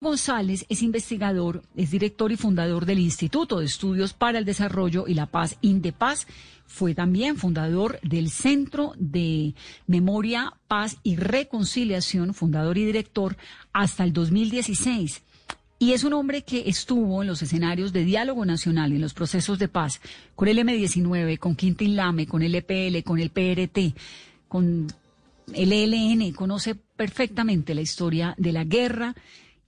González es investigador, es director y fundador del Instituto de Estudios para el Desarrollo y la Paz, INDEPAZ. Fue también fundador del Centro de Memoria, Paz y Reconciliación, fundador y director hasta el 2016. Y es un hombre que estuvo en los escenarios de diálogo nacional en los procesos de paz con el M-19, con Quintín Lame, con el EPL, con el PRT, con el ELN. Conoce perfectamente la historia de la guerra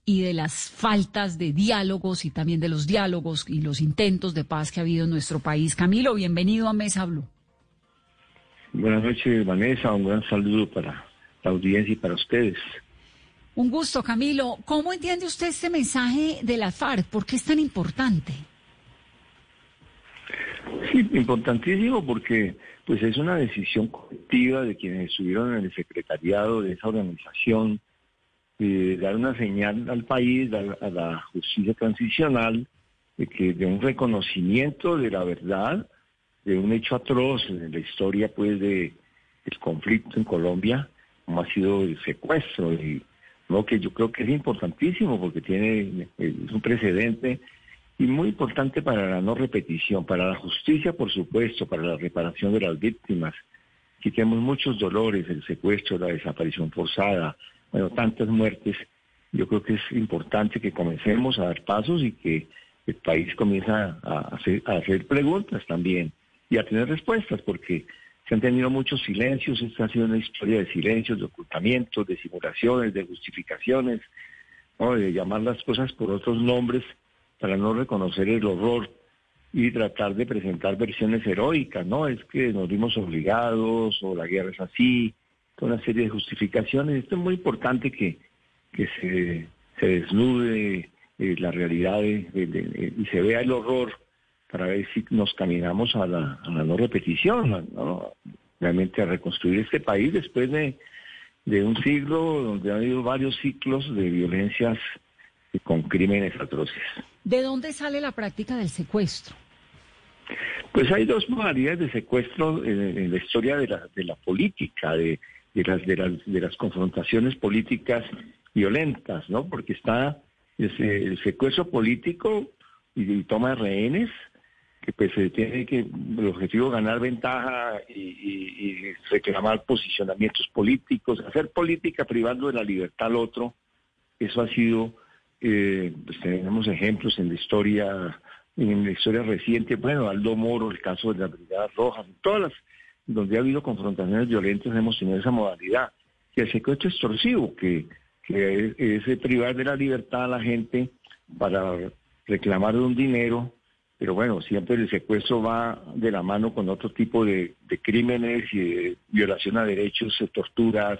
y de las faltas de diálogos y también de los diálogos y los intentos de paz que ha habido en nuestro país. Camilo, bienvenido a Mesa Blue. Buenas noches, Vanessa. Un gran saludo para la audiencia y para ustedes. Un gusto, Camilo. ¿Cómo entiende usted este mensaje de la FARC? ¿Por qué es tan importante? Sí, importantísimo porque pues es una decisión colectiva de quienes estuvieron en el secretariado de esa organización dar una señal al país, a, la justicia transicional, de que de un reconocimiento de la verdad, de un hecho atroz en la historia pues de el conflicto en Colombia, como ha sido el secuestro, y lo que yo creo que es importantísimo porque tiene es un precedente y muy importante para la no repetición, para la justicia por supuesto, para la reparación de las víctimas. Aquí tenemos muchos dolores, el secuestro, la desaparición forzada, bueno, tantas muertes, yo creo que es importante que comencemos a dar pasos y que el país comience a hacer, preguntas también y a tener respuestas, porque se han tenido muchos silencios, esta ha sido una historia de silencios, de ocultamientos, de simulaciones, de justificaciones, de llamar las cosas por otros nombres para no reconocer el horror y tratar de presentar versiones heroicas, ¿no? Es que nos vimos obligados o la guerra es así, una serie de justificaciones. Esto es muy importante que, que se, se desnude eh, la realidad y se vea el horror para ver si nos caminamos a la, a la no repetición, realmente a reconstruir este país después de, de un siglo donde ha habido varios ciclos de violencias con crímenes atroces. ¿De dónde sale la práctica del secuestro? Pues hay dos modalidades de secuestro en, la historia de la, de la política, de, de las, de las, de las confrontaciones políticas violentas, ¿no? Porque está el secuestro político y, toma de rehenes, que pues se tiene que, el objetivo ganar ventaja y, reclamar posicionamientos políticos, hacer política privando de la libertad al otro, eso ha sido, eh, pues tenemos ejemplos en la historia, en la historia reciente, bueno, Aldo Moro, el caso de la Brigada Roja, todas las donde ha habido confrontaciones violentas hemos tenido esa modalidad. Y el secuestro extorsivo, que, que es, privar de la libertad a la gente para reclamar un dinero, pero bueno, siempre el secuestro va de la mano con otro tipo de, crímenes y de violación a derechos, de torturas,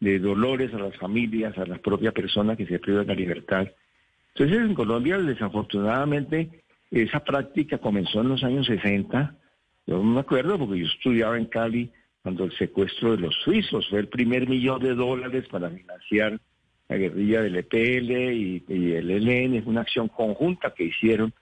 de dolores a las familias, a la propia persona que se priva de la libertad. Entonces en Colombia desafortunadamente esa práctica comenzó en los años 60 yo me acuerdo porque yo estudiaba en Cali cuando el secuestro de los suizos. Fue el primer millón de dólares para financiar la guerrilla del EPL y, el ELN, es una acción conjunta que hicieron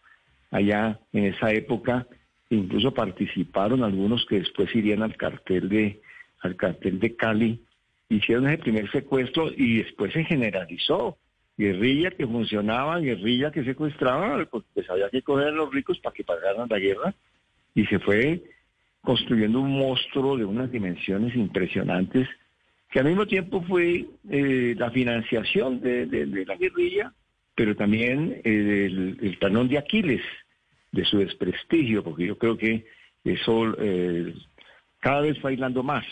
allá en esa época, incluso participaron algunos que después irían al cartel de al cartel de Cali, hicieron ese primer secuestro y después se generalizó. Guerrilla que funcionaba, guerrilla que secuestraba, pues había que coger a los ricos para que pagaran la guerra y se fue construyendo un monstruo de unas dimensiones impresionantes que al mismo tiempo fue eh, la financiación de, la guerrilla, pero también eh, el, talón de Aquiles de su desprestigio, porque yo creo que eso eh, cada vez va aislando más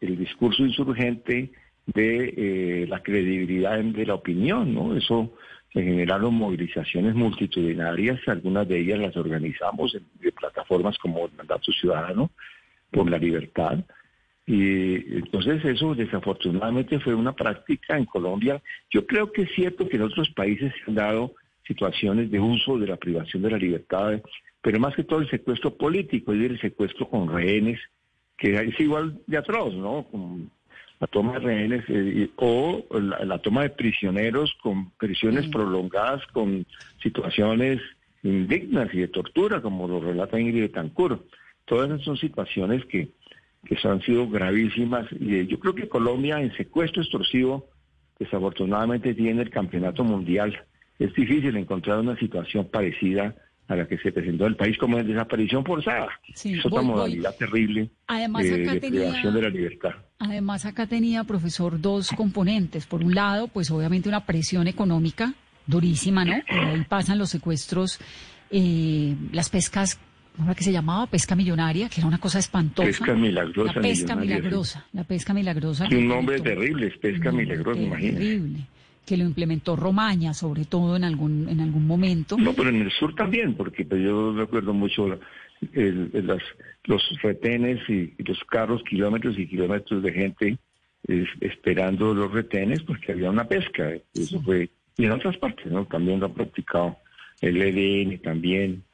el discurso insurgente de la credibilidad de la opinión, ¿no? Eso se generaron movilizaciones multitudinarias, algunas de ellas las organizamos en, de plataformas como el Mandato Ciudadano por la Libertad. Y entonces eso desafortunadamente fue una práctica en Colombia. Yo creo que es cierto que en otros países se han dado situaciones de uso de la privación de la libertad, pero más que todo el secuestro político, y el secuestro con rehenes, que es igual de atroz, ¿no? La toma de rehenes eh, o la, toma de prisioneros con prisiones mm. prolongadas, con situaciones indignas y de tortura, como lo relata Ingrid. Todas esas son situaciones que, que han sido gravísimas. Y eh, yo creo que Colombia en secuestro extorsivo desafortunadamente tiene el campeonato mundial. Es difícil encontrar una situación parecida a la que se presentó en el país como en desaparición forzada. es otra modalidad terrible además, de, acá de la libertad. Además, acá tenía, profesor, dos componentes. Por un lado, pues obviamente una presión económica durísima, ¿no? ahí pasan los secuestros, eh, las pescas ¿cómo que se llamaba? Pesca millonaria, que era una cosa espantosa. Pesca milagrosa. La pesca milagrosa, la pesca milagrosa. un nombre terrible, es pesca milagrosa, imagínate. Terrible que lo implementó Romaña, sobre todo en algún en algún momento. No, pero en el sur también, porque pues, yo recuerdo mucho los retenes y, los carros, kilómetros y kilómetros de gente esperando los retenes, porque había una pesca. Eso fue, y en otras partes, ¿no? También lo han practicado el EDN también.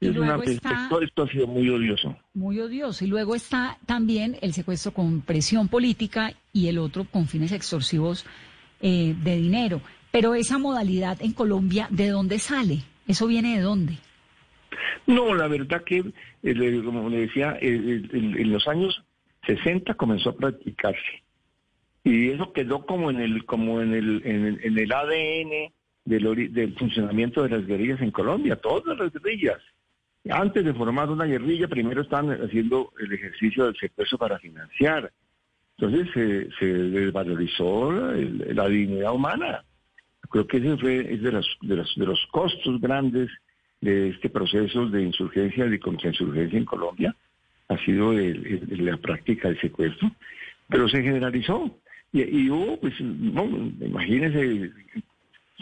es una, esto ha sido muy odioso. Muy odioso. Y luego está también el secuestro con presión política y el otro con fines extorsivos eh, de dinero. Pero esa modalidad en Colombia, ¿de dónde sale? ¿Eso viene de dónde? No, la verdad que, eh, como le decía, en los años 60 comenzó a practicarse. Y eso quedó como en el, como en el, en el, ADN del, del funcionamiento de las guerrillas en Colombia, todas las guerrillas. Antes de formar una guerrilla, primero estaban haciendo el ejercicio del secuestro para financiar. Entonces se, desvalorizó la, dignidad humana. Creo que ese fue es de, los, de, los, de los costos grandes de este proceso de insurgencia, de contrainsurgencia en Colombia, ha sido la práctica del secuestro, pero se generalizó. Y, hubo, pues, no, imagínense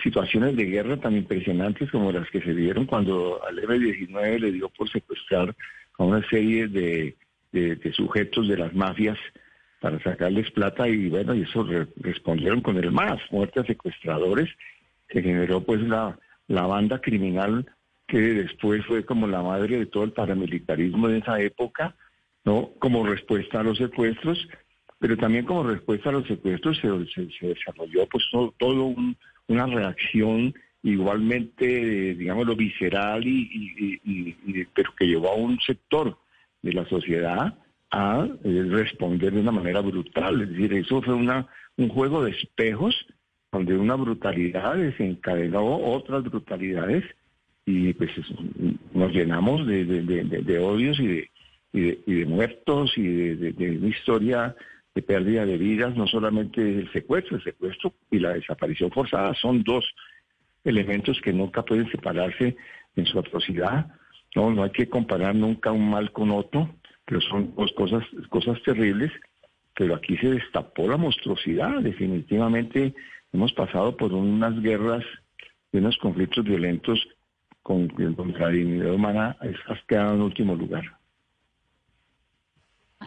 situaciones de guerra tan impresionantes como las que se dieron cuando al M-19 le dio por secuestrar a una serie de, de sujetos de las mafias para sacarles plata y bueno, y eso respondieron con el más, muertes secuestradores, se generó pues la, la banda criminal que después fue como la madre de todo el paramilitarismo de esa época, ¿no? Como respuesta a los secuestros, pero también como respuesta a los secuestros se, se, desarrolló pues todo, una reacción igualmente, digamos, lo visceral y, pero que llevó a un sector de la sociedad a eh, responder de una manera brutal. Es decir, eso fue una, un juego de espejos donde una brutalidad desencadenó otras brutalidades y pues nos llenamos de, de, odios y de, y de, muertos y de, una historia de pérdida de vidas, no solamente el secuestro, el secuestro y la desaparición forzada son dos elementos que nunca pueden separarse en su atrocidad. No, no hay que comparar nunca un mal con otro pero son cosas, cosas terribles, pero aquí se destapó la monstruosidad, definitivamente hemos pasado por unas guerras y unos conflictos violentos con, contra la dignidad humana, has quedado en último lugar.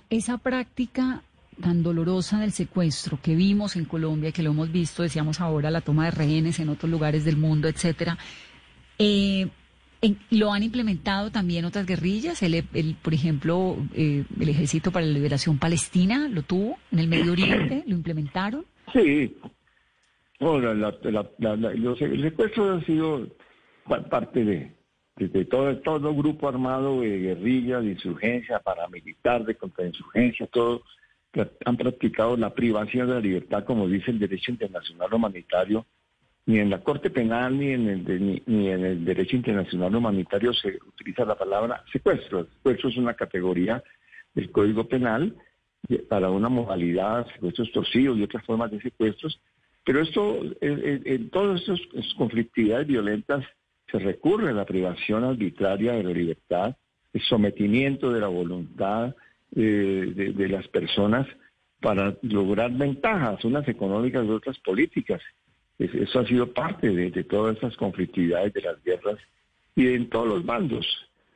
Esa práctica tan dolorosa del secuestro que vimos en Colombia, que lo hemos visto, decíamos ahora, la toma de rehenes en otros lugares del mundo, etcétera, eh, ¿Lo han implementado también otras guerrillas? El, por ejemplo, eh, el Ejército para la Liberación Palestina lo tuvo en el Medio Oriente, ¿lo implementaron? Sí. el secuestro ha sido parte de, todo, todo grupo armado de guerrillas, de insurgencia, paramilitar, de contrainsurgencia, todo han practicado la privación de la libertad, como dice el derecho internacional humanitario, ni en la Corte Penal ni en el, ni, en el derecho internacional humanitario se utiliza la palabra secuestro. secuestro es una categoría del Código Penal para una modalidad, secuestros torcidos y otras formas de secuestros. Pero esto, en, todas estas conflictividades violentas se recurre a la privación arbitraria de la libertad, el sometimiento de la voluntad eh, de, de las personas para lograr ventajas, unas económicas y otras políticas. Eso ha sido parte de, todas esas conflictividades de las guerras y en todos los bandos.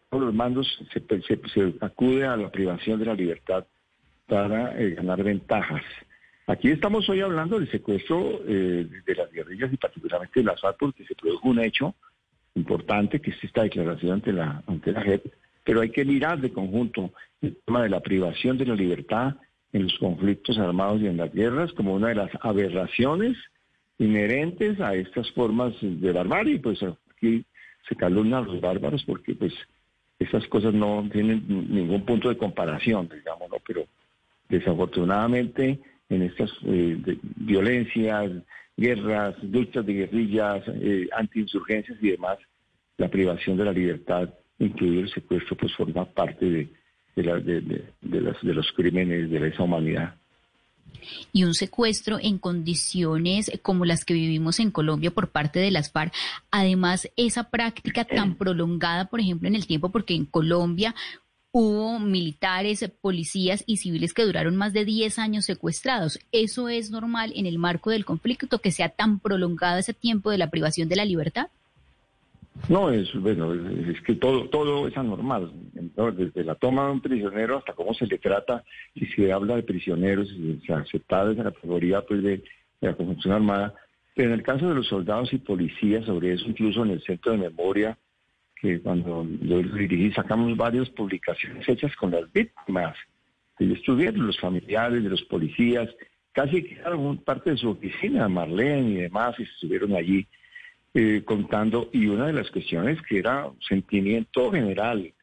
Todos los bandos se, se, acude a la privación de la libertad para eh, ganar ventajas. Aquí estamos hoy hablando del secuestro eh, de las guerrillas y particularmente de las FARC porque se produjo un hecho importante que es esta declaración ante la, ante la JEP, pero hay que mirar de conjunto el tema de la privación de la libertad en los conflictos armados y en las guerras como una de las aberraciones inherentes a estas formas de barbarie. Pues aquí se calumnan los bárbaros porque pues esas cosas no tienen ningún punto de comparación, digamos, ¿no? Pero desafortunadamente en estas eh, violencias guerras, luchas de guerrillas, eh, antiinsurgencias y demás, la privación de la libertad, incluido el secuestro, pues forma parte de, de, de los crímenes de esa humanidad y un secuestro en condiciones como las que vivimos en Colombia por parte de las FARC. Además, esa práctica tan prolongada, por ejemplo, en el tiempo, porque en Colombia hubo militares, policías y civiles que duraron más de 10 años secuestrados. ¿Eso es normal en el marco del conflicto, que sea tan prolongado ese tiempo de la privación de la libertad? No, es bueno, es que todo todo es anormal, desde la toma de un prisionero hasta cómo se le trata, si se habla de prisioneros, si se acepta esa categoría pues de, la Conjunción Armada, pero en el caso de los soldados y policías, sobre eso incluso en el Centro de Memoria, que cuando yo dirigí sacamos varias publicaciones hechas con las víctimas, ellos estuvieron, los familiares de los policías, casi quedaron parte de su oficina, Marlene y demás, y estuvieron allí eh, contando, y una de las cuestiones que era sentimiento general,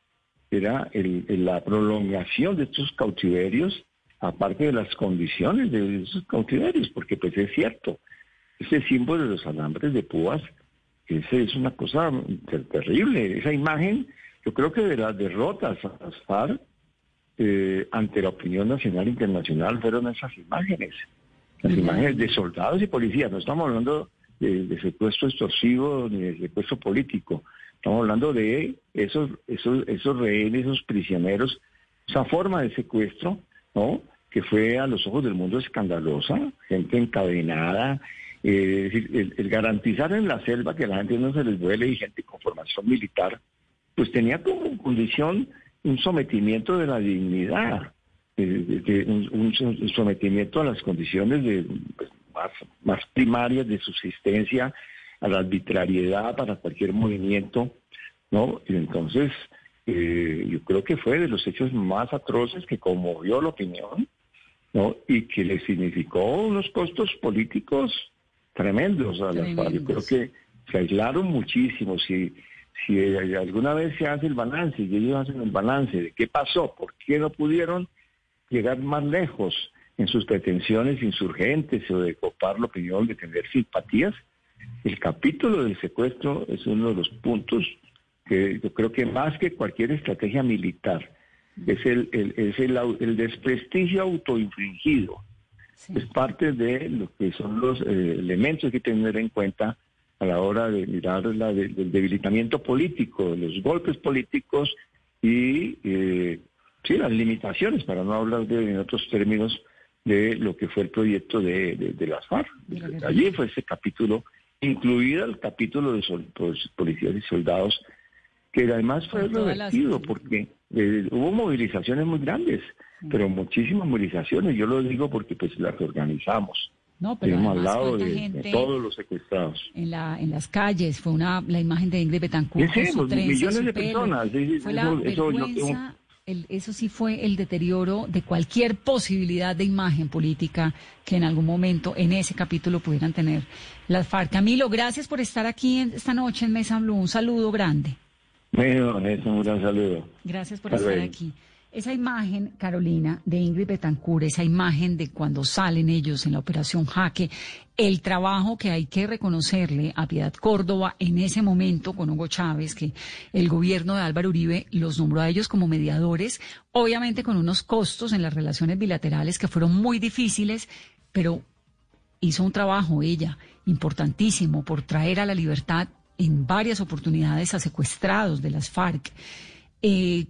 era la prolongación de estos cautiverios, aparte de las condiciones de esos cautiverios, porque pues es cierto, ese símbolo de los alambres de púas, ese es una cosa terrible, esa imagen, yo creo que de las derrotas a las FARC eh, ante la opinión nacional e internacional fueron esas imágenes, las imágenes de soldados y policías, no estamos hablando de, secuestro extorsivo ni de secuestro político. Estamos hablando de esos, esos, esos rehenes, esos prisioneros, esa forma de secuestro, ¿no? Que fue a los ojos del mundo escandalosa, gente encadenada, eh, el, garantizar en la selva que la gente no se les vuele y gente con formación militar, pues tenía como condición un sometimiento de la dignidad, un, sometimiento a las condiciones de, pues, más, primarias de subsistencia, a la arbitrariedad para cualquier movimiento, ¿no? Y entonces, eh, yo creo que fue de los hechos más atroces que conmovió la opinión, ¿no? Y que le significó unos costos políticos tremendos a las FARC. Yo creo que se aislaron muchísimo. Si, si alguna vez se hace el balance, y ellos hacen el balance de qué pasó, por qué no pudieron llegar más lejos, en sus pretensiones insurgentes o de copar la opinión, de tener simpatías, el capítulo del secuestro es uno de los puntos que yo creo que más que cualquier estrategia militar, es el, es el, desprestigio autoinfligido. Es parte de lo que son los eh, elementos que tener en cuenta a la hora de mirar la, del debilitamiento político, los golpes políticos y eh, sí, las limitaciones, para no hablar de en otros términos, de lo que fue el proyecto de, de, las FARC. Allí fue ese capítulo, incluido el capítulo de pues, policías y soldados, que además fue revertido porque eh, hubo movilizaciones muy grandes, pero muchísimas movilizaciones. Yo lo digo porque pues las organizamos. No, pero Hemos hablado de, todos los secuestrados. En, la, en las calles fue una la imagen de Ingrid Betancourt. Sí, millones de personas. fue la eso, eso sí fue el deterioro de cualquier posibilidad de imagen política que en algún momento en ese capítulo pudieran tener las FARC. Camilo, gracias por estar aquí esta noche en Mesa Blue. Un saludo grande. Bueno, un gran saludo. Gracias por estar aquí. Esa imagen, Carolina, de Ingrid Betancourt, esa imagen de cuando salen ellos en la operación Jaque, el trabajo que hay que reconocerle a Piedad Córdoba en ese momento con Hugo Chávez, que el gobierno de Álvaro Uribe los nombró a ellos como mediadores, obviamente con unos costos en las relaciones bilaterales que fueron muy difíciles, pero hizo un trabajo ella importantísimo por traer a la libertad en varias oportunidades a secuestrados de las FARC. Eh,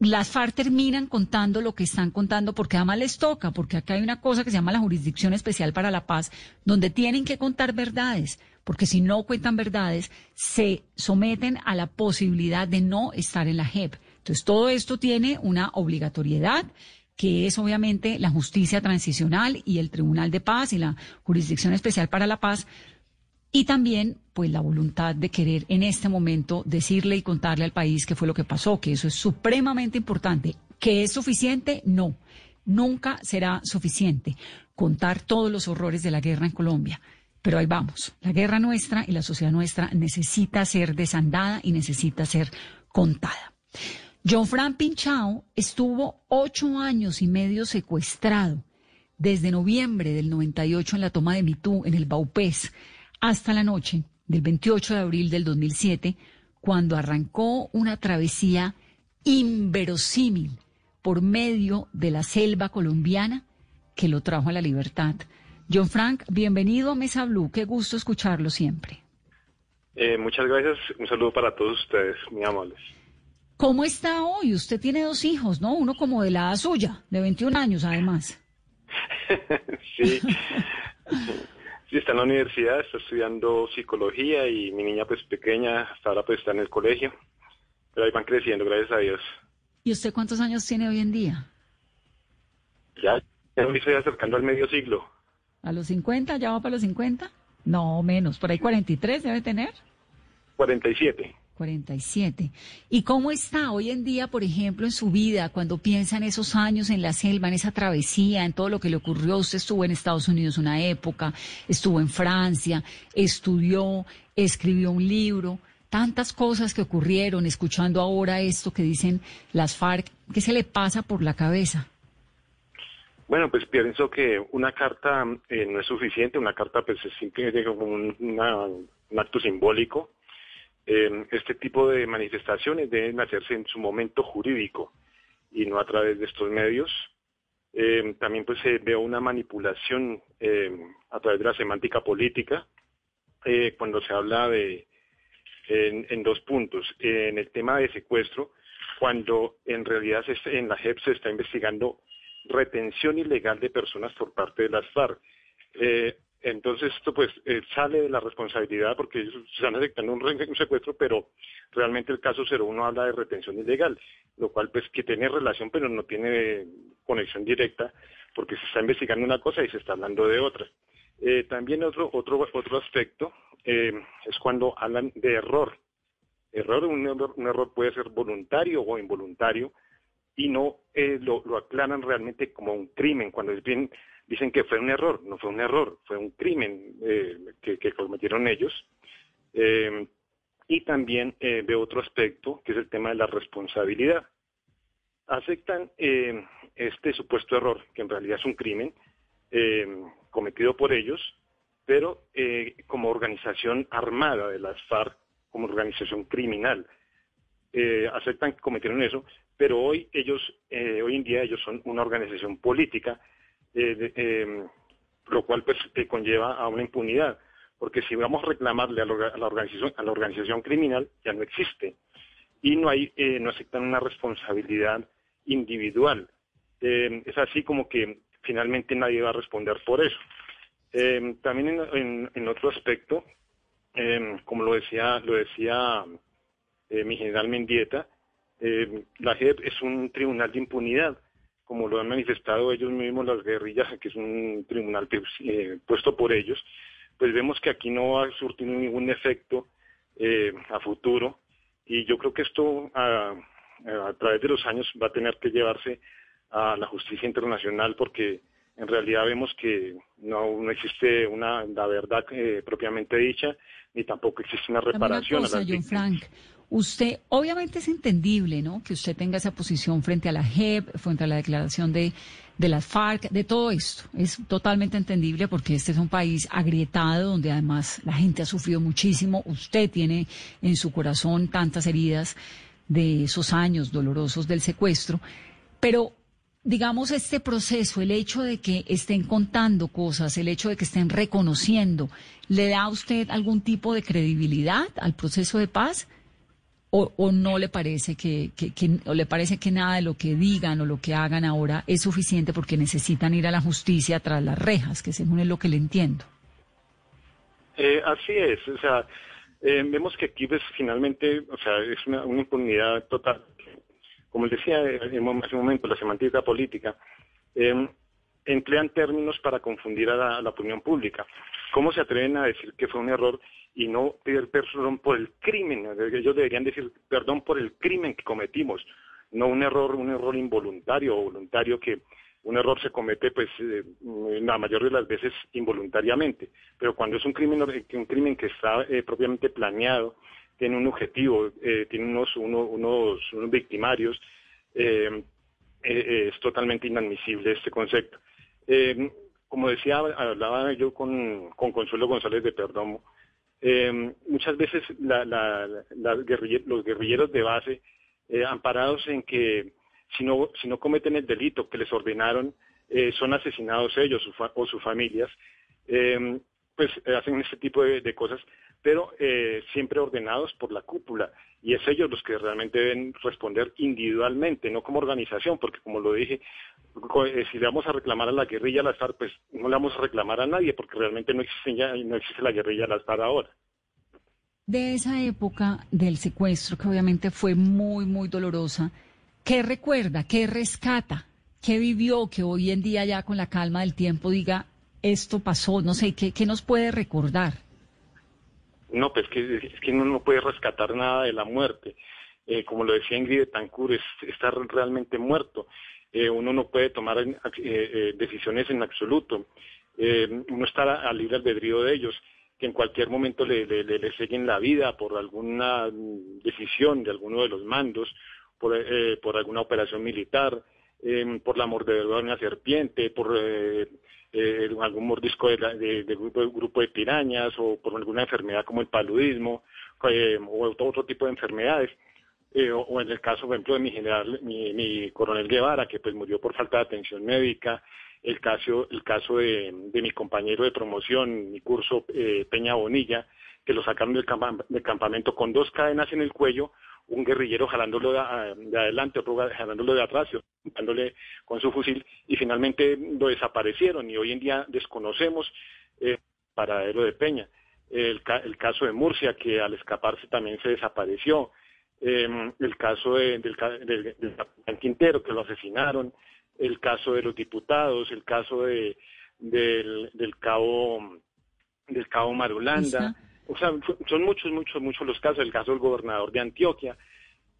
las FARC terminan contando lo que están contando porque además les toca, porque acá hay una cosa que se llama la Jurisdicción Especial para la Paz, donde tienen que contar verdades, porque si no cuentan verdades, se someten a la posibilidad de no estar en la JEP. Entonces, todo esto tiene una obligatoriedad que es obviamente la justicia transicional y el Tribunal de Paz y la Jurisdicción Especial para la Paz, y también pues la voluntad de querer en este momento decirle y contarle al país qué fue lo que pasó, que eso es supremamente importante. ¿Que es suficiente? No, nunca será suficiente contar todos los horrores de la guerra en Colombia. Pero ahí vamos, la guerra nuestra y la sociedad nuestra necesita ser desandada y necesita ser contada. John Fran Pinchao estuvo ocho años y medio secuestrado desde noviembre del 98 en la toma de Mitú, en el Baupés, hasta la noche del 28 de abril del 2007, cuando arrancó una travesía inverosímil por medio de la selva colombiana que lo trajo a la libertad. John Frank, bienvenido a Mesa Blue, qué gusto escucharlo siempre. Eh, muchas gracias, un saludo para todos ustedes, muy amables. ¿Cómo está hoy? Usted tiene dos hijos, ¿no? Uno como de la edad suya, de 21 años además. sí. Sí, está en la universidad, está estudiando psicología y mi niña pues pequeña hasta ahora pues está en el colegio. Pero ahí van creciendo, gracias a Dios. ¿Y usted cuántos años tiene hoy en día? Ya, ya me estoy acercando al medio siglo. ¿A los 50? ¿Ya va para los 50? No, menos, por ahí 43 debe tener. 47. 47. ¿Y cómo está hoy en día, por ejemplo, en su vida, cuando piensa en esos años en la selva, en esa travesía, en todo lo que le ocurrió? Usted estuvo en Estados Unidos una época, estuvo en Francia, estudió, escribió un libro, tantas cosas que ocurrieron, escuchando ahora esto que dicen las FARC, ¿qué se le pasa por la cabeza? Bueno, pues pienso que una carta eh, no es suficiente, una carta pues es simplemente como un, un acto simbólico eh, este tipo de manifestaciones deben hacerse en su momento jurídico y no a través de estos medios. Eh, también pues se veo una manipulación eh, a través de la semántica política cuando se habla de en, dos puntos. En el tema de secuestro, cuando en realidad en la JEP se está investigando retención ilegal de personas por parte de las FARC. Entonces esto pues eh, sale de la responsabilidad porque ellos están aceptando un, secuestro, pero realmente el caso 01 habla de retención ilegal, lo cual pues que tiene relación pero no tiene conexión directa porque se está investigando una cosa y se está hablando de otra. Eh, también otro, otro, otro aspecto eh, es cuando hablan de error. Error un, error, un error puede ser voluntario o involuntario y no lo, lo aclaran realmente como un crimen, cuando es bien dicen que fue un error, no fue un error, fue un crimen eh, que, cometieron ellos. Eh, y también eh, de otro aspecto, que es el tema de la responsabilidad. Aceptan este supuesto error, que en realidad es un crimen cometido por ellos, pero como organización armada de las FARC, como organización criminal. aceptan que cometieron eso, pero hoy ellos, hoy en día ellos son una organización política eh, em, lo cual pues conlleva a una impunidad, porque si vamos a reclamarle a, la organización, a la organización criminal, ya no existe y no hay, eh, no aceptan una responsabilidad individual. Em, es así como que finalmente nadie va a responder por eso. Em, también en, otro aspecto, como lo decía, lo decía eh, mi general Mendieta, la JEP es un tribunal de impunidad como lo han manifestado ellos mismos, las guerrillas, que es un tribunal eh, puesto por ellos, pues vemos que aquí no ha surtido ningún efecto eh, a futuro y yo creo que esto a, través de los años va a tener que llevarse a la justicia internacional porque en realidad vemos que no, existe una la verdad eh, propiamente dicha ni tampoco existe una reparación a las Frank. Usted, obviamente es entendible, ¿no? Que usted tenga esa posición frente a la JEP, frente a la declaración de, de las FARC, de todo esto. Es totalmente entendible porque este es un país agrietado donde además la gente ha sufrido muchísimo. Usted tiene en su corazón tantas heridas de esos años dolorosos del secuestro. Pero digamos, este proceso, el hecho de que estén contando cosas, el hecho de que estén reconociendo, ¿le da a usted algún tipo de credibilidad al proceso de paz? O, no le parece que, o le parece que nada de lo que digan o lo que hagan ahora es suficiente porque necesitan ir a la justicia tras las rejas, que según es lo que le entiendo. Eh, así es, o sea, eh, vemos que aquí pues finalmente, o sea, es una, impunidad total. Como decía en hace un momento, la semántica política, eh, emplean términos para confundir a la opinión pública. ¿Cómo se atreven a decir que fue un error y no pedir perdón por el crimen. Ellos deberían decir perdón por el crimen que cometimos, no un error, un error involuntario o voluntario que un error se comete pues eh, la mayoría de las veces involuntariamente, pero cuando es un crimen un crimen que está eh, propiamente planeado, tiene un objetivo, eh, tiene unos unos, unos victimarios, es totalmente inadmisible este concepto. Eh, como decía, hablaba yo con, Consuelo González de Perdomo, eh, muchas veces los guerrilleros de base, amparados en que si no, si no cometen el delito que les ordenaron, son asesinados ellos o sus familias, pues hacen ese tipo de cosas pero eh, siempre ordenados por la cúpula. Y es ellos los que realmente deben responder individualmente, no como organización, porque como lo dije, eh, si le vamos a reclamar a la guerrilla a la SAR, pues no le vamos a reclamar a nadie, porque realmente no existe, ya, no existe la guerrilla a la SAR ahora. De esa época del secuestro, que obviamente fue muy, muy dolorosa, ¿qué recuerda, qué rescata, qué vivió, que hoy en día ya con la calma del tiempo diga, esto pasó, no sé, qué, qué nos puede recordar? No, pues que, es que uno no puede rescatar nada de la muerte. Eh, como lo decía Ingrid Tancur, es, está realmente muerto. Eh, uno no puede tomar eh, decisiones en absoluto. uno está al libre albedrío de ellos, que en cualquier momento le, le, le, seguen la vida por alguna decisión de alguno de los mandos, por, por alguna operación militar, por la mordedura de una serpiente, por eh, algún mordisco de, grupo, grupo, de pirañas o por alguna enfermedad como el paludismo eh, o otro, tipo de enfermedades. Eh, o, en el caso, por ejemplo, de mi general, mi, coronel Guevara, que pues murió por falta de atención médica, el caso, el caso de, mi compañero de promoción, mi curso Peña Bonilla, que lo sacaron del, campamento con dos cadenas en el cuello, un guerrillero jalándolo de, adelante, otro jalándolo de atrás, dándole con su fusil, y finalmente lo desaparecieron y hoy en día desconocemos el eh, paradero de Peña. El, caso de Murcia, que al escaparse también se desapareció. Em, el caso del, del, Quintero, que lo asesinaron. El caso de los diputados, el caso de, del, cabo del cabo Marulanda. O sea, son muchos, muchos, muchos los casos. El caso del gobernador de Antioquia.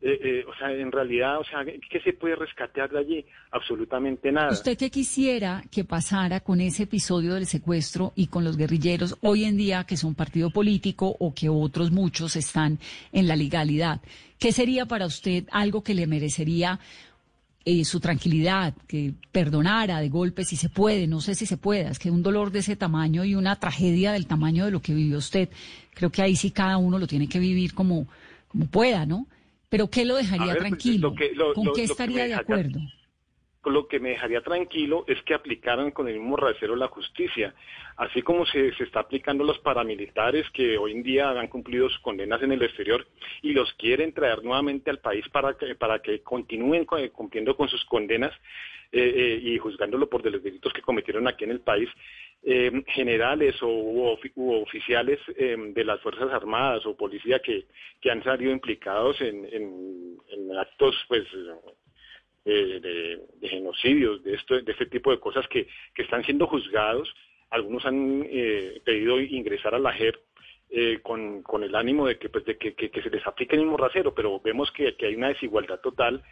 Eh, eh, o sea, en realidad, o sea, ¿qué se puede rescatar de allí? Absolutamente nada. ¿Usted qué quisiera que pasara con ese episodio del secuestro y con los guerrilleros hoy en día que son partido político o que otros muchos están en la legalidad? ¿Qué sería para usted algo que le merecería eh, su tranquilidad, que perdonara de golpe si se puede, no sé si se pueda, es que un dolor de ese tamaño y una tragedia del tamaño de lo que vivió usted, creo que ahí sí cada uno lo tiene que vivir como, como pueda, ¿no? Pero ¿qué lo dejaría pues, tranquilo? ¿Con qué estaría de acuerdo? Lo que me dejaría tranquilo es que aplicaran con el mismo rasero la justicia, así como se, se está aplicando los paramilitares que hoy en día han cumplido sus condenas en el exterior y los quieren traer nuevamente al país para que, para que continúen cumpliendo con sus condenas eh, eh, y juzgándolo por los delitos que cometieron aquí en el país. Eh, generales o oficiales de las Fuerzas Armadas o policía que, que han salido implicados en, actos pues de, genocidios, de, esto, de este tipo de cosas que, que están siendo juzgados. Algunos han pedido ingresar a la JEP con, con, el ánimo de que, pues, de que, que, se les aplique el mismo rasero, pero vemos que, que hay una desigualdad total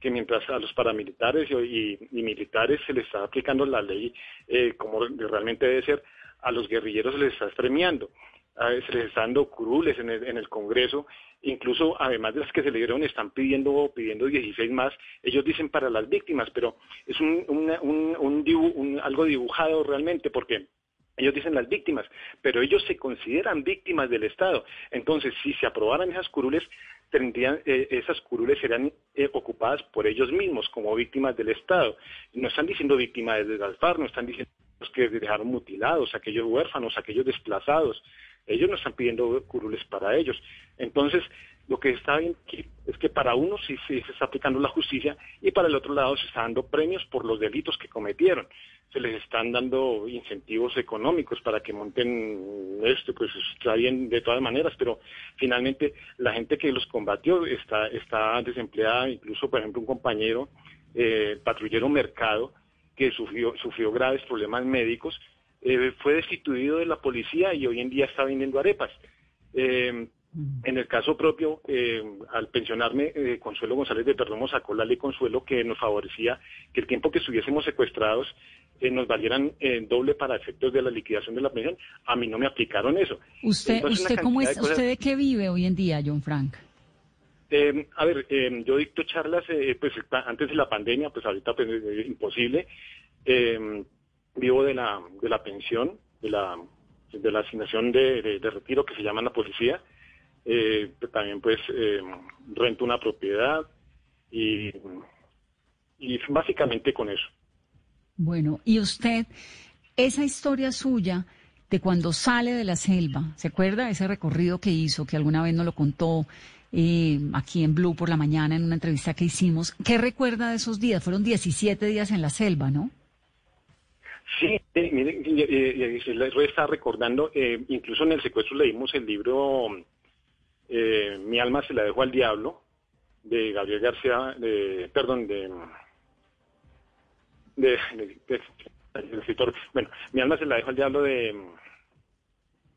que mientras a los paramilitares y, militares se les está aplicando la ley eh, como realmente debe ser, a los guerrilleros se les está premiando, se les está dando curules en el, Congreso, incluso además de las que se le dieron están pidiendo pidiendo 16 más, ellos dicen para las víctimas, pero es un, un algo dibujado realmente porque ellos dicen las víctimas, pero ellos se consideran víctimas del Estado. Entonces, si se aprobaran esas curules, tendrían, eh, esas curules serían eh, ocupadas por ellos mismos como víctimas del Estado. No están diciendo víctimas de Galfar, no están diciendo que dejaron mutilados, aquellos huérfanos, aquellos desplazados. Ellos no están pidiendo curules para ellos. Entonces, lo que está bien es que para uno sí, se está aplicando la justicia y para el otro lado se está dando premios por los delitos que cometieron. Se les están dando incentivos económicos para que monten esto, pues está bien de todas maneras, pero finalmente la gente que los combatió está, está desempleada, incluso por ejemplo un compañero, eh, patrullero Mercado, que sufrió, sufrió graves problemas médicos, eh, fue destituido de la policía y hoy en día está vendiendo arepas. Eh, en el caso propio, eh, al pensionarme, eh, Consuelo González de Perdomo sacó la ley Consuelo que nos favorecía que el tiempo que estuviésemos secuestrados eh, nos valieran doble para efectos de la liquidación de la pensión. A mí no me aplicaron eso. ¿Usted, usted cómo es, usted de qué vive hoy en día, John Frank? a ver, yo dicto charlas pues antes de la pandemia, pues ahorita pues, imposible vivo de la, de la pensión, de la, de la asignación de, retiro que se llama la policía. Eh, también pues eh, rento una propiedad y, y básicamente con eso. Bueno, y usted, esa historia suya de cuando sale de la selva, ¿se acuerda ese recorrido que hizo, que alguna vez nos lo contó eh, aquí en Blue por la mañana en una entrevista que hicimos? ¿Qué recuerda de esos días? Fueron 17 días en la selva, ¿no? Sí, eh, mire, eh, eh está recordando, eh, incluso en el secuestro leímos el libro Mi alma se la dejó al diablo, de Gabriel García, de, perdón, de, de, escritor, bueno, Mi alma se la dejó al diablo de,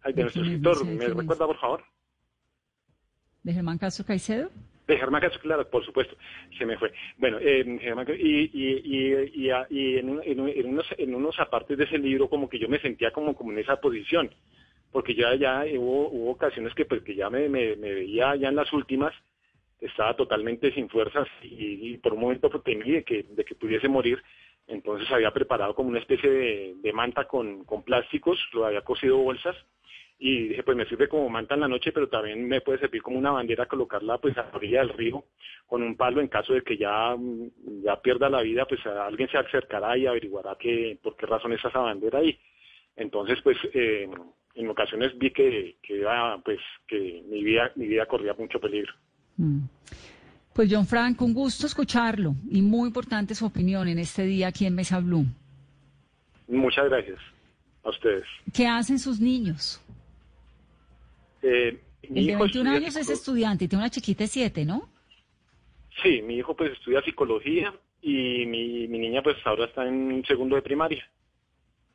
de nuestro escritor, ¿me recuerda por favor? ¿De Germán Castro Caicedo? De Germán Castro, claro, por supuesto, se me fue. Bueno, eh, Germán, y, y, y, y en, en, unos, en unos apartes de ese libro como que yo me sentía como, en esa posición, porque ya, ya hubo, hubo ocasiones que, pues, que ya me, veía ya en las últimas, estaba totalmente sin fuerzas y, por un momento pues, temí de que, de que pudiese morir, entonces había preparado como una especie de, manta con plásticos, lo había cosido bolsas, y dije, pues me sirve como manta en la noche, pero también me puede servir como una bandera colocarla pues a la orilla del río con un palo en caso de que ya, ya pierda la vida, pues alguien se acercará y averiguará que, por qué razón es esa bandera ahí. Entonces, pues eh, en ocasiones vi que, que, pues, que mi, vida, mi vida corría mucho peligro. Mm. Pues John Frank, un gusto escucharlo y muy importante su opinión en este día aquí en Mesa Blue. Muchas gracias a ustedes. ¿Qué hacen sus niños? Eh, el de 21 años es estudiante y tiene una chiquita de 7, ¿no? Sí, mi hijo pues estudia psicología y mi, niña pues ahora está en segundo de primaria.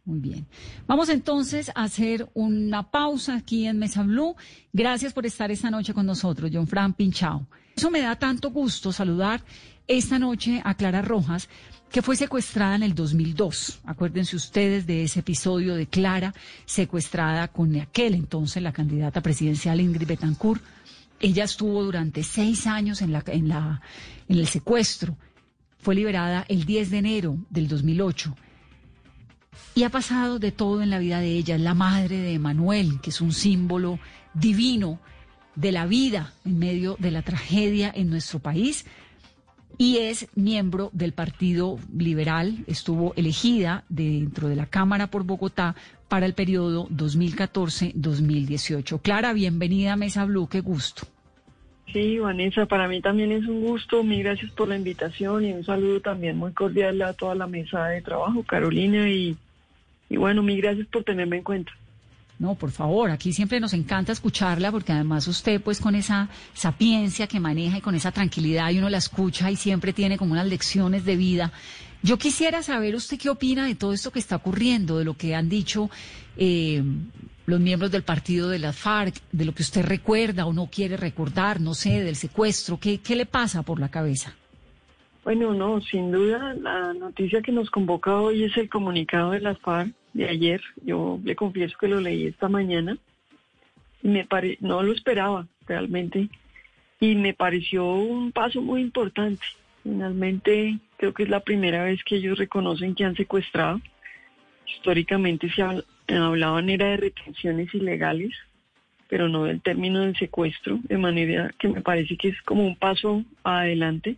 Muy bien. Vamos entonces a hacer una pausa aquí en Mesa Blue. Gracias por estar esta noche con nosotros, John Fran Pinchao. Eso me da tanto gusto saludar esta noche a Clara Rojas, que fue secuestrada en el 2002. Acuérdense ustedes de ese episodio de Clara secuestrada con aquel entonces la candidata presidencial Ingrid Betancourt. Ella estuvo durante seis años en, la, en, en el secuestro. Fue liberada el 10 de enero del 2008. Y ha pasado de todo en la vida de ella. Es la madre de Manuel, que es un símbolo divino de la vida en medio de la tragedia en nuestro país y es miembro del Partido Liberal. Estuvo elegida dentro de la Cámara por Bogotá para el periodo 2014-2018. Clara, bienvenida a Mesa Blue, qué gusto. Sí, Vanessa, para mí también es un gusto. Mil gracias por la invitación y un saludo también muy cordial a toda la mesa de trabajo, Carolina, y, y bueno, mil gracias por tenerme en cuenta. No, por favor, aquí siempre nos encanta escucharla porque además usted pues con esa sapiencia que maneja y con esa tranquilidad y uno la escucha y siempre tiene como unas lecciones de vida. Yo quisiera saber usted qué opina de todo esto que está ocurriendo, de lo que han dicho eh, los miembros del partido de las FARC, de lo que usted recuerda o no quiere recordar, no sé, del secuestro. ¿Qué, qué le pasa por la cabeza? Bueno, no, sin duda la noticia que nos convoca hoy es el comunicado de las FARC de ayer. Yo le confieso que lo leí esta mañana. Y me pare... No lo esperaba realmente. Y me pareció un paso muy importante. Finalmente, creo que es la primera vez que ellos reconocen que han secuestrado. Históricamente se hablaban era de retenciones ilegales, pero no del término del secuestro, de manera que me parece que es como un paso adelante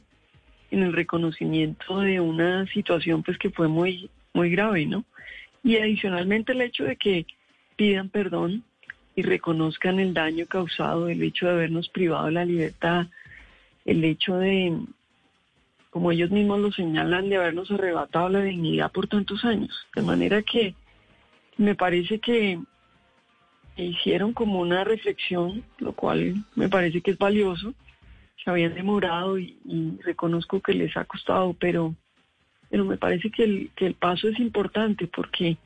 en el reconocimiento de una situación pues que fue muy muy grave, ¿no? Y adicionalmente el hecho de que pidan perdón y reconozcan el daño causado, el hecho de habernos privado de la libertad, el hecho de, como ellos mismos lo señalan, de habernos arrebatado la dignidad por tantos años. De manera que me parece que hicieron como una reflexión, lo cual me parece que es valioso. Se habían demorado y, reconozco que les ha costado, pero pero me parece que el, que el paso es importante porque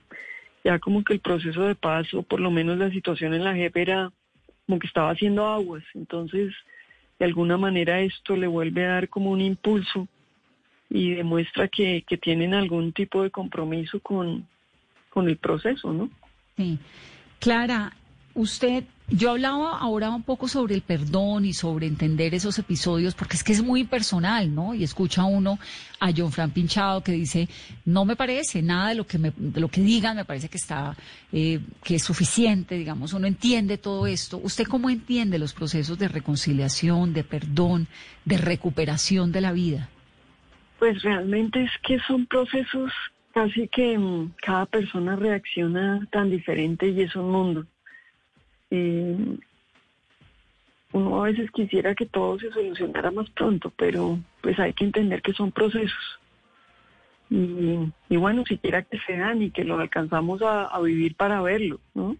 ya como que el proceso de paz, o por lo menos la situación en la JEP era como que estaba haciendo aguas, entonces de alguna manera esto le vuelve a dar como un impulso y demuestra que, que tienen algún tipo de compromiso con, con el proceso, ¿no? Sí. Clara, usted Yo hablaba ahora un poco sobre el perdón y sobre entender esos episodios, porque es que es muy personal, ¿no? Y escucha uno a John Fran Pinchado que dice, no me parece nada de lo que me, de lo que digan, me parece que está, eh, que es suficiente, digamos, uno entiende todo esto. ¿Usted cómo entiende los procesos de reconciliación, de perdón, de recuperación de la vida? Pues realmente es que son procesos casi que mm, cada persona reacciona tan diferente y es un mundo. Eh, uno a veces quisiera que todo se solucionara más pronto, pero pues hay que entender que son procesos. Y, bueno, siquiera que sean y que lo alcanzamos a, vivir para verlo, ¿no?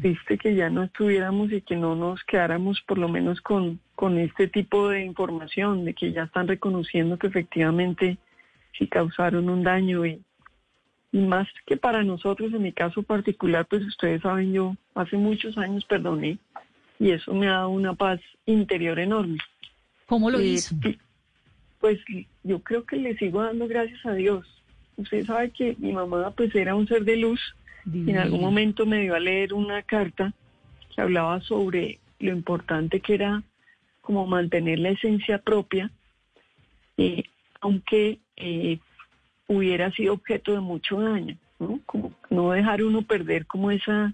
Triste que ya no estuviéramos y que no nos quedáramos por lo menos con, con este tipo de información, de que ya están reconociendo que efectivamente sí causaron un daño y, y más que para nosotros, en mi caso particular, pues ustedes saben, yo hace muchos años perdoné y eso me ha dado una paz interior enorme. ¿Cómo lo eh, hizo? Pues yo creo que le sigo dando gracias a Dios. Usted sabe que mi mamá pues era un ser de luz y en algún momento me dio a leer una carta que hablaba sobre lo importante que era como mantener la esencia propia, eh, aunque eh, hubiera sido objeto de mucho daño, ¿no? Como no dejar uno perder como esa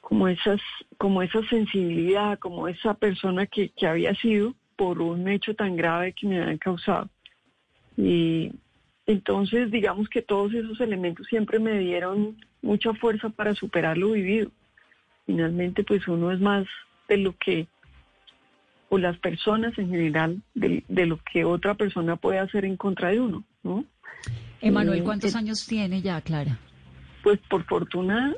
como esas como esa sensibilidad, como esa persona que, que había sido por un hecho tan grave que me habían causado. Y entonces, digamos que todos esos elementos siempre me dieron mucha fuerza para superar lo vivido. Finalmente, pues uno es más de lo que o las personas en general de, lo que otra persona puede hacer en contra de uno, ¿no? Emanuel, eh, ¿cuántos eh, años tiene ya, Clara? Pues por fortuna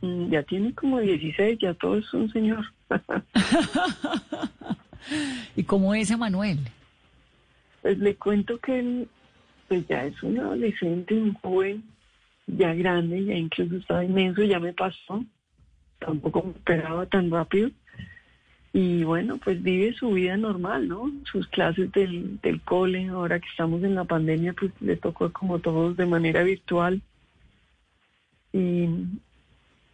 mm, ya tiene como 16, ya todo es un señor. ¿Y cómo es Emanuel? Pues le cuento que él pues ya es un adolescente, un joven, ya grande, ya incluso está inmenso, ya me pasó. Tampoco me esperaba tan rápido y bueno, pues vive su vida normal, ¿no? Sus clases del, del cole, ahora que estamos en la pandemia, pues le tocó como todos de manera virtual. Y,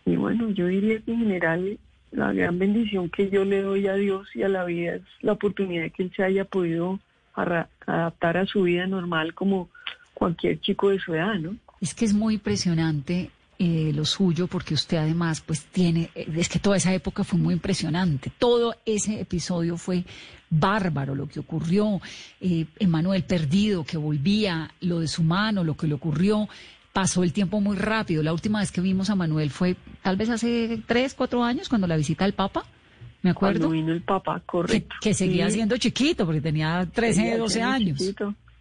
y bueno, yo diría que en general la gran bendición que yo le doy a Dios y a la vida es la oportunidad de que él se haya podido adaptar a su vida normal como cualquier chico de su edad, ¿no? Es que es muy impresionante eh, lo suyo, porque usted además pues tiene, eh, es que toda esa época fue muy impresionante, todo ese episodio fue bárbaro lo que ocurrió, eh, Emanuel perdido, que volvía, lo de su mano, lo que le ocurrió, pasó el tiempo muy rápido, la última vez que vimos a Manuel fue tal vez hace tres, cuatro años, cuando la visita al Papa. Me acuerdo. Cuando vino el Papa, correcto. Que, seguía siendo chiquito, porque tenía 13, 12 años.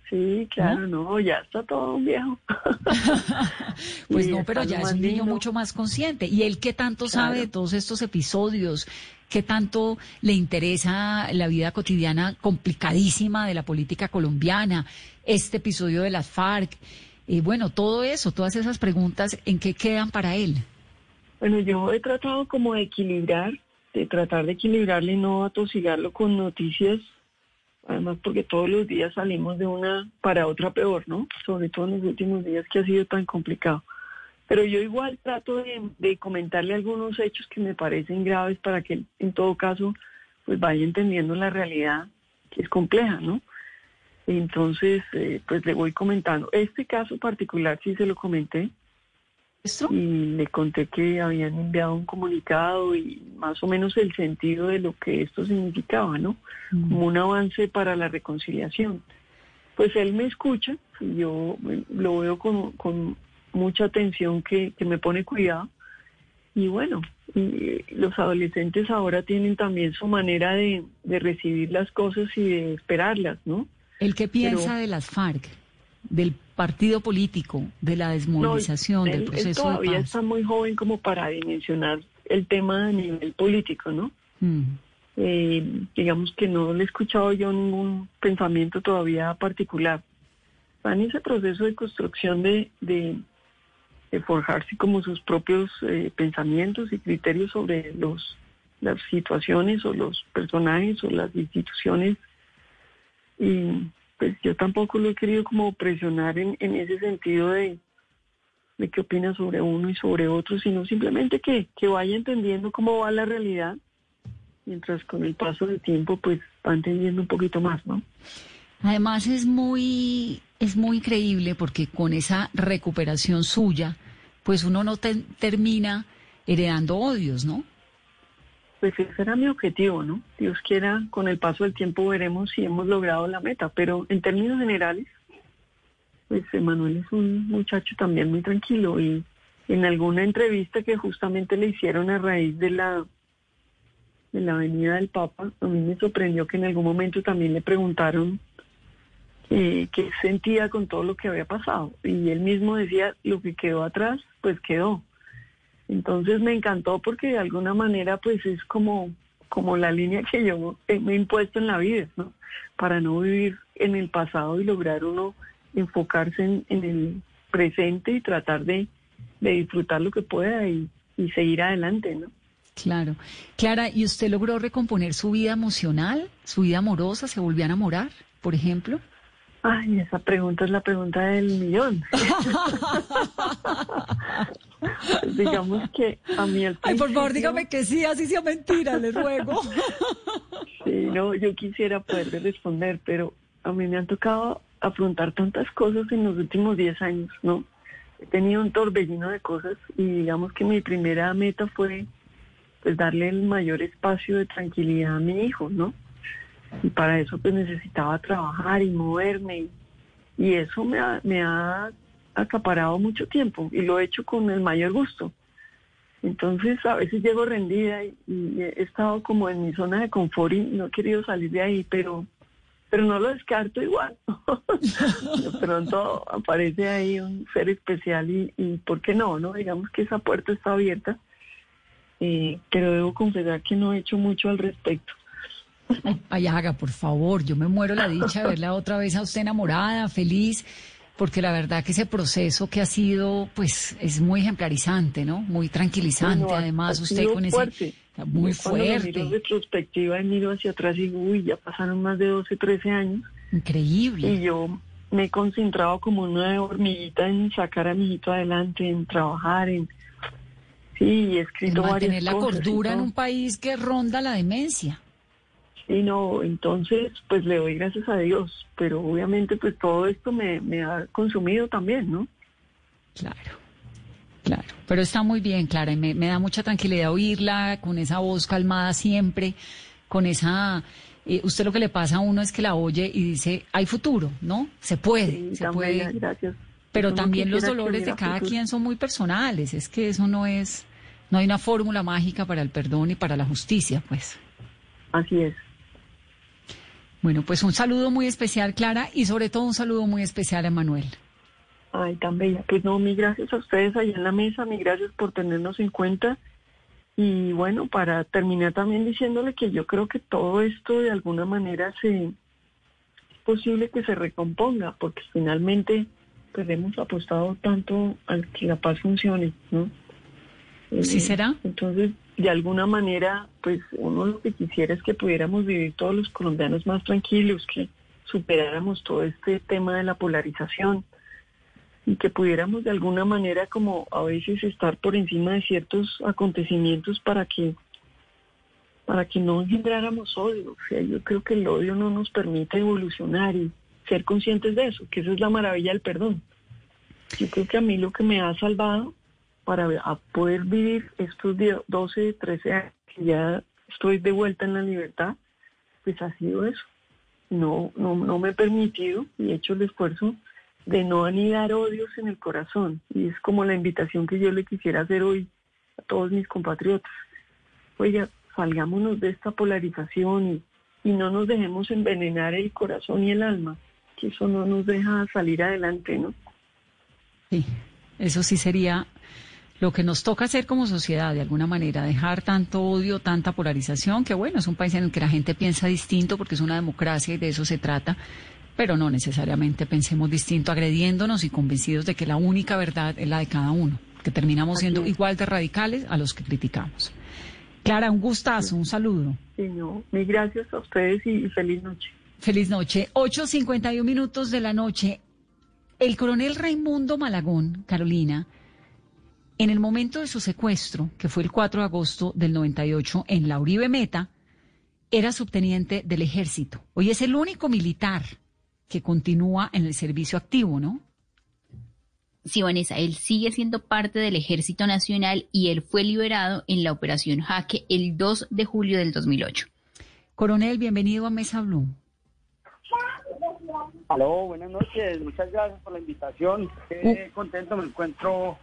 Sí, claro, ¿no? ya está todo un viejo. pues no, pero ya es un niño mucho más consciente. ¿Y él qué tanto sabe de todos estos episodios? ¿Qué tanto le interesa la vida cotidiana complicadísima de la política colombiana? Este episodio de las FARC. Y bueno, todo eso, todas esas preguntas, ¿en qué quedan para él? Bueno, yo he tratado como de equilibrar, de tratar de equilibrarle y no atosigarlo con noticias además porque todos los días salimos de una para otra peor, ¿no? Sobre todo en los últimos días que ha sido tan complicado. Pero yo igual trato de, comentarle algunos hechos que me parecen graves para que en todo caso pues vaya entendiendo la realidad que es compleja, ¿no? Entonces, eh, pues le voy comentando. Este caso particular sí se lo comenté, y le conté que habían enviado un comunicado y más o menos el sentido de lo que esto significaba, ¿no? Mm. Como un avance para la reconciliación. Pues él me escucha, yo lo veo con, mucha atención que, me pone cuidado. Y bueno, los adolescentes ahora tienen también su manera de, recibir las cosas y de esperarlas, ¿no? ¿El qué piensa de las FARC? Del partido político, de la desmovilización, del proceso él todavía está muy joven como para dimensionar el tema a nivel político, ¿no? Mm. Eh, digamos que no le he escuchado yo ningún pensamiento todavía particular. Está en ese proceso de construcción de, de, forjarse como sus propios eh, pensamientos y criterios sobre los las situaciones o los personajes o las instituciones y pues yo tampoco lo he querido como presionar en, ese sentido de, de qué opina sobre uno y sobre otro, sino simplemente que, que vaya entendiendo cómo va la realidad, mientras con el paso del tiempo pues va entendiendo un poquito más, ¿no? Además es muy, es muy increíble porque con esa recuperación suya, pues uno no termina heredando odios, ¿no? Pues ese era mi objetivo, ¿no? Dios quiera, con el paso del tiempo veremos si hemos logrado la meta, pero en términos generales, pues Emanuel es un muchacho también muy tranquilo y en alguna entrevista que justamente le hicieron a raíz de la de la venida del Papa, a mí me sorprendió que en algún momento también le preguntaron eh, qué sentía con todo lo que había pasado y él mismo decía lo que quedó atrás, pues quedó. Entonces me encantó porque de alguna manera pues es como como la línea que yo me he impuesto en la vida, ¿no? Para no vivir en el pasado y lograr uno enfocarse en, el presente y tratar de, disfrutar lo que pueda y, seguir adelante, ¿no? Claro. Clara, ¿y usted logró recomponer su vida emocional, su vida amorosa? ¿Se volvió a enamorar, por ejemplo? Ay, esa pregunta es la pregunta del millón. Digamos que a mí el Ay, por favor, dígame que sí, así sea mentira, le ruego. sí, no, yo quisiera poder responder, pero a mí me han tocado afrontar tantas cosas en los últimos 10 años, ¿no? He tenido un torbellino de cosas y digamos que mi primera meta fue pues darle el mayor espacio de tranquilidad a mi hijo, ¿no? Y para eso pues necesitaba trabajar y moverme y, eso me ha, me ha acaparado mucho tiempo y lo he hecho con el mayor gusto. Entonces a veces llego rendida y, y, he estado como en mi zona de confort y no he querido salir de ahí, pero pero no lo descarto igual. de pronto aparece ahí un ser especial y, y ¿por qué no? no Digamos que esa puerta está abierta, eh, pero debo confesar que no he hecho mucho al respecto. Ay, haga, por favor, yo me muero la dicha de verla otra vez a usted enamorada, feliz, porque la verdad que ese proceso que ha sido, pues, es muy ejemplarizante, ¿no? Muy tranquilizante, además, usted con ese muy fuerte. Miro en retrospectiva y miro hacia atrás y digo, uy, ya pasaron más de 12, 13 años. Increíble. Y yo me he concentrado como una hormiguita en sacar a mi hijito adelante, en trabajar, en... Sí, he escrito en mantener la cordura en un país que ronda la demencia. Sí, no, entonces pues le doy gracias a Dios, pero obviamente pues todo esto me, me ha consumido también, ¿no? Claro. Claro, pero está muy bien, Clara, y me, da mucha tranquilidad oírla con esa voz calmada siempre, con esa... Eh, usted lo que le pasa a uno es que la oye y dice, hay futuro, ¿no? Se puede, se puede. Gracias. Pero también los dolores de cada quien son muy personales, es que eso no es, no hay una fórmula mágica para el perdón y para la justicia, pues. Así es. Bueno, pues un saludo muy especial, Clara, y sobre todo un saludo muy especial a Manuel. Ay, tan bella. Pues no, mi gracias a ustedes allá en la mesa, mi gracias por tenernos en cuenta. Y bueno, para terminar también diciéndole que yo creo que todo esto de alguna manera se es posible que se recomponga, porque finalmente pues hemos apostado tanto al que la paz funcione, ¿no? ¿Sí será? Entonces, de alguna manera, pues uno lo que quisiera es que pudiéramos vivir todos los colombianos más tranquilos, que superáramos todo este tema de la polarización y que pudiéramos de alguna manera como a veces estar por encima de ciertos acontecimientos para que para que no engendráramos odio. O sea, yo creo que el odio no nos permite evolucionar y ser conscientes de eso, que esa es la maravilla del perdón. Yo creo que a mí lo que me ha salvado para poder vivir estos 12, 13 años que ya estoy de vuelta en la libertad, pues ha sido eso. No, no, no me he permitido y he hecho el esfuerzo de no anidar odios en el corazón. Y es como la invitación que yo le quisiera hacer hoy a todos mis compatriotas. Oiga, salgámonos de esta polarización y, y no nos dejemos envenenar el corazón y el alma, que eso no nos deja salir adelante, ¿no? Sí, eso sí sería lo que nos toca hacer como sociedad, de alguna manera, dejar tanto odio, tanta polarización, que bueno, es un país en el que la gente piensa distinto porque es una democracia y de eso se trata, pero no necesariamente pensemos distinto, agrediéndonos y convencidos de que la única verdad es la de cada uno, que terminamos siendo igual de radicales a los que criticamos. Clara, un gustazo, un saludo. Sí, no, mil gracias a ustedes y, feliz noche. Feliz noche. 8.51 minutos de la noche. El coronel Raimundo Malagón, Carolina, En el momento de su secuestro, que fue el 4 de agosto del 98 en la Uribe Meta, era subteniente del ejército. Hoy es el único militar que continúa en el servicio activo, ¿no? Sí, Vanessa, él sigue siendo parte del Ejército Nacional y él fue liberado en la Operación Jaque el 2 de julio del 2008. Coronel, bienvenido a Mesa Blue. Aló, buenas noches, muchas gracias por la invitación. Qué uh. contento me encuentro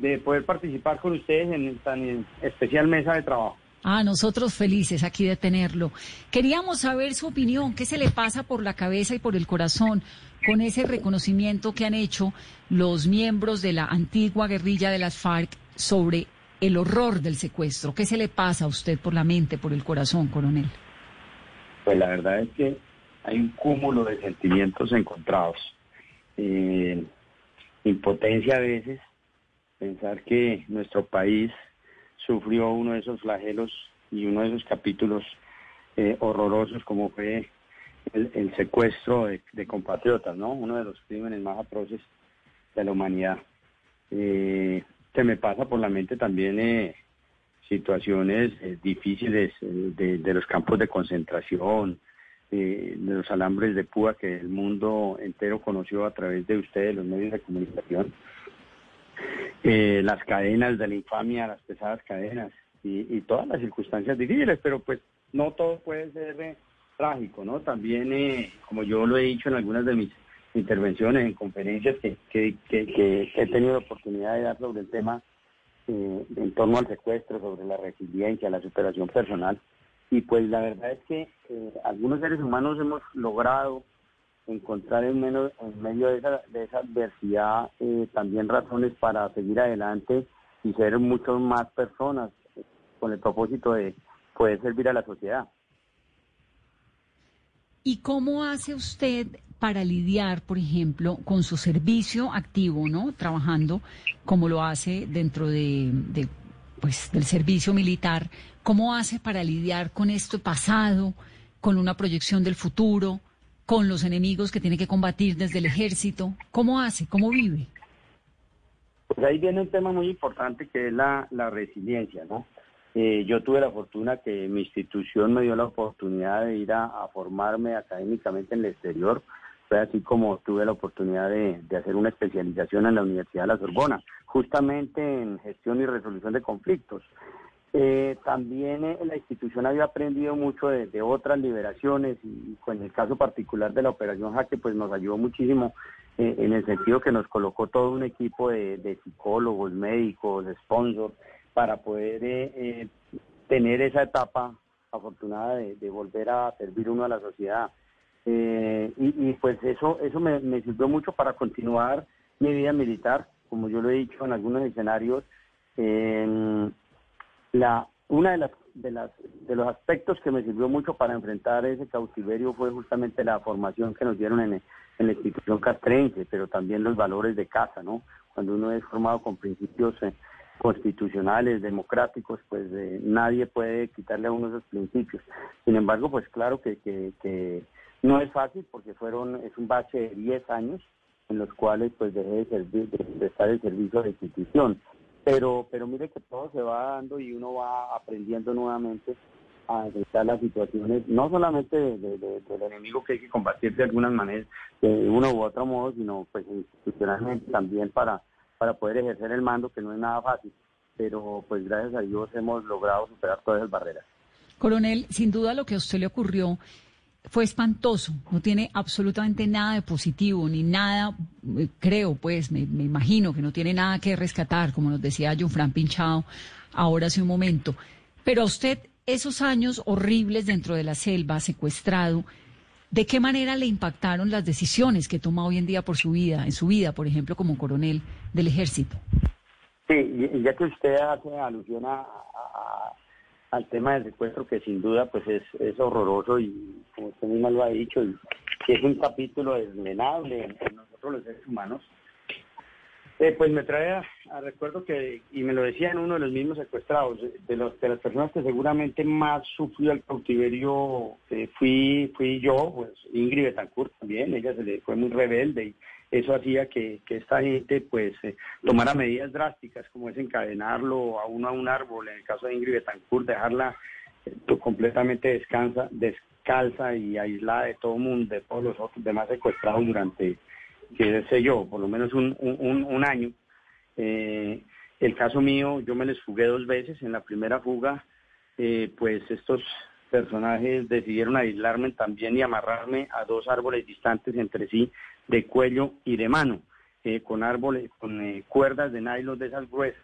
de poder participar con ustedes en tan especial mesa de trabajo. Ah, nosotros felices aquí de tenerlo. Queríamos saber su opinión, qué se le pasa por la cabeza y por el corazón con ese reconocimiento que han hecho los miembros de la antigua guerrilla de las FARC sobre el horror del secuestro. ¿Qué se le pasa a usted por la mente, por el corazón, coronel? Pues la verdad es que hay un cúmulo de sentimientos encontrados. Eh, impotencia a veces, pensar que nuestro país sufrió uno de esos flagelos y uno de esos capítulos eh, horrorosos como fue el, secuestro de, compatriotas, ¿no? Uno de los crímenes más atroces de la humanidad. Eh, se me pasa por la mente también eh, situaciones eh, difíciles de, de, los campos de concentración, de los alambres de púa que el mundo entero conoció a través de ustedes, los medios de comunicación. Las cadenas de la infamia, las pesadas cadenas y, y, todas las circunstancias difíciles, pero pues no todo puede ser trágico, ¿no? También, eh, como yo lo he dicho en algunas de mis intervenciones, en conferencias que, que, que, he tenido la oportunidad de dar sobre el tema eh, en torno al secuestro, sobre la resiliencia, la superación personal. Y pues la verdad es que eh, algunos seres humanos hemos logrado encontrar en, menos, en medio de esa, de esa adversidad también razones para seguir adelante y ser mucho más personas con el propósito de poder servir a la sociedad. ¿Y cómo hace usted para lidiar, por ejemplo, con su servicio activo, ¿no? Trabajando como lo hace dentro de, pues, del servicio militar. ¿Cómo hace para lidiar con esto pasado, con una proyección del futuro, con los enemigos que tiene que combatir desde el ejército? ¿Cómo hace? ¿Cómo vive? Pues ahí viene un tema muy importante que es la, la resiliencia, ¿no? Eh, yo tuve la fortuna que mi institución me dio la oportunidad de ir a, formarme académicamente en el exterior. Fue así como tuve la oportunidad de, hacer una especialización en la Universidad de La Sorbona, justamente en gestión y resolución de conflictos. Eh, también eh, la institución había aprendido mucho de, otras liberaciones y, con el caso particular de la operación Jaque, pues nos ayudó muchísimo en el sentido que nos colocó todo un equipo de, psicólogos, médicos, sponsors, para poder eh, eh, tener esa etapa afortunada de, volver a servir uno a la sociedad. Eh, y, pues eso eso me, sirvió mucho para continuar mi vida militar, como yo lo he dicho en algunos escenarios. La una de las de las de los aspectos que me sirvió mucho para enfrentar ese cautiverio fue justamente la formación que nos dieron en, en la institución castrense, pero también los valores de casa, ¿no? Cuando uno es formado con principios constitucionales, democráticos, pues eh, nadie puede quitarle a uno esos principios. Sin embargo, pues claro que, no es fácil porque fueron es un bache de 10 años en los cuales pues dejé de, servir, de, estar en servicio de institución. Pero, pero mire que todo se va dando y uno va aprendiendo nuevamente a enfrentar las situaciones, no solamente del enemigo que hay que combatir de algunas maneras, de uno u otro modo, sino pues institucionalmente también para para poder ejercer el mando, que no es nada fácil, pero pues gracias a Dios hemos logrado superar todas esas barreras. Coronel, sin duda lo que a usted le ocurrió fue espantoso, no tiene absolutamente nada de positivo, ni nada, eh, creo pues, me, imagino que no tiene nada que rescatar, como nos decía Fran Pinchado ahora hace un momento. Pero a usted esos años horribles dentro de la selva, secuestrado, ¿De qué manera le impactaron las decisiones que toma hoy en día por su vida, en su vida, por ejemplo, como coronel del ejército? Sí, ya que usted hace alusión a, al tema del secuestro, que sin duda pues es, es horroroso y como usted misma lo ha dicho, y, es un capítulo desmenable en, nosotros los seres humanos, Eh, pues me trae a, recuerdo que, y me lo decían uno de los mismos secuestrados, de, los, de las personas que seguramente más sufrió el cautiverio, eh, fui, fui yo, pues Ingrid Betancourt también, ella se le fue muy rebelde y eso hacía que, esta gente pues eh, tomara medidas drásticas como es encadenarlo a uno a un árbol, en el caso de Ingrid Betancourt, dejarla completamente descansa, descalza y aislada de todo mundo, de todos los otros demás secuestrados durante que sé yo, por lo menos un, un, año. Eh, el caso mío, yo me les fugué dos veces. En la primera fuga, eh, pues estos personajes decidieron aislarme también y amarrarme a dos árboles distantes entre sí, de cuello y de mano, eh, con árboles, con cuerdas de nylon de esas gruesas.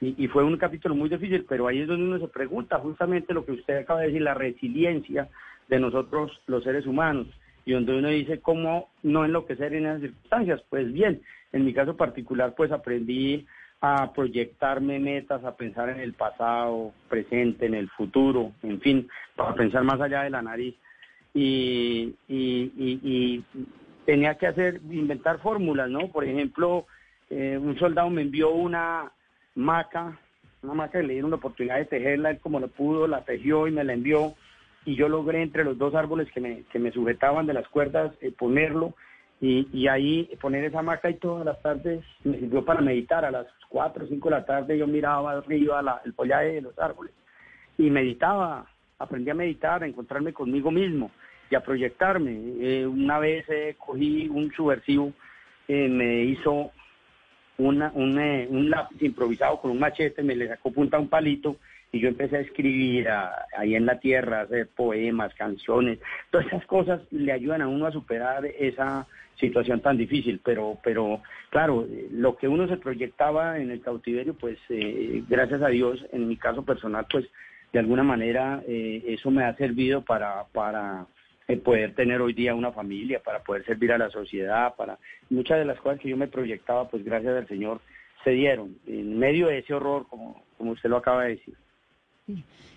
Y, fue un capítulo muy difícil, pero ahí es donde uno se pregunta justamente lo que usted acaba de decir, la resiliencia de nosotros los seres humanos y donde uno dice cómo no enloquecer en esas circunstancias. Pues bien, en mi caso particular, pues aprendí a proyectarme metas, a pensar en el pasado, presente, en el futuro, en fin, para pensar más allá de la nariz. Y, tenía que hacer, inventar fórmulas, ¿no? Por ejemplo, eh, un soldado me envió una maca, una maca que le dieron la oportunidad de tejerla, él como lo pudo, la tejió y me la envió y yo logré entre los dos árboles que me, que me sujetaban de las cuerdas eh, ponerlo y, y, ahí poner esa hamaca y todas las tardes me sirvió para meditar. A las 4 o 5 de la tarde yo miraba arriba la, el follaje de los árboles y meditaba, aprendí a meditar, a encontrarme conmigo mismo y a proyectarme. Eh, una vez eh, cogí un subversivo, me hizo una, un, un lápiz improvisado con un machete, me le sacó punta a un palito y yo empecé a escribir ahí en la tierra, hacer poemas, canciones, todas esas cosas le ayudan a uno a superar esa situación tan difícil, pero, pero claro, lo que uno se proyectaba en el cautiverio, pues eh, gracias a Dios, en mi caso personal, pues de alguna manera eh, eso me ha servido para, para eh, poder tener hoy día una familia, para poder servir a la sociedad, para muchas de las cosas que yo me proyectaba, pues gracias al Señor se dieron. En medio de ese horror, como, como usted lo acaba de decir.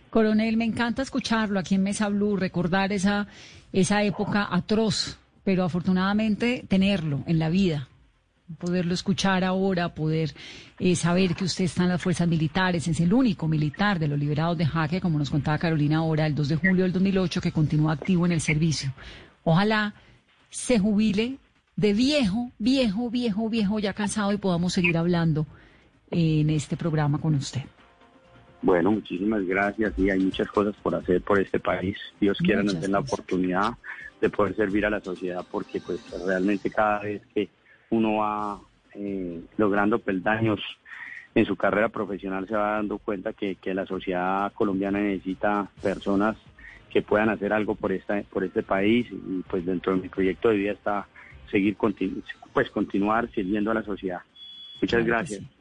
Coronel, me encanta escucharlo aquí en Mesa Blue, recordar esa, esa época atroz, pero afortunadamente tenerlo en la vida, poderlo escuchar ahora, poder eh, saber que usted está en las fuerzas militares, es el único militar de los liberados de jaque, como nos contaba Carolina ahora, el 2 de julio del 2008, que continúa activo en el servicio. Ojalá se jubile de viejo, viejo, viejo, viejo, ya cansado y podamos seguir hablando en este programa con usted. Bueno, muchísimas gracias y hay muchas cosas por hacer por este país. Dios quiera nos den la oportunidad de poder servir a la sociedad porque pues realmente cada vez que uno va eh, logrando peldaños en su carrera profesional se va dando cuenta que, que la sociedad colombiana necesita personas que puedan hacer algo por esta por este país y pues dentro de mi proyecto de vida está seguir pues continuar sirviendo a la sociedad. Muchas gracias.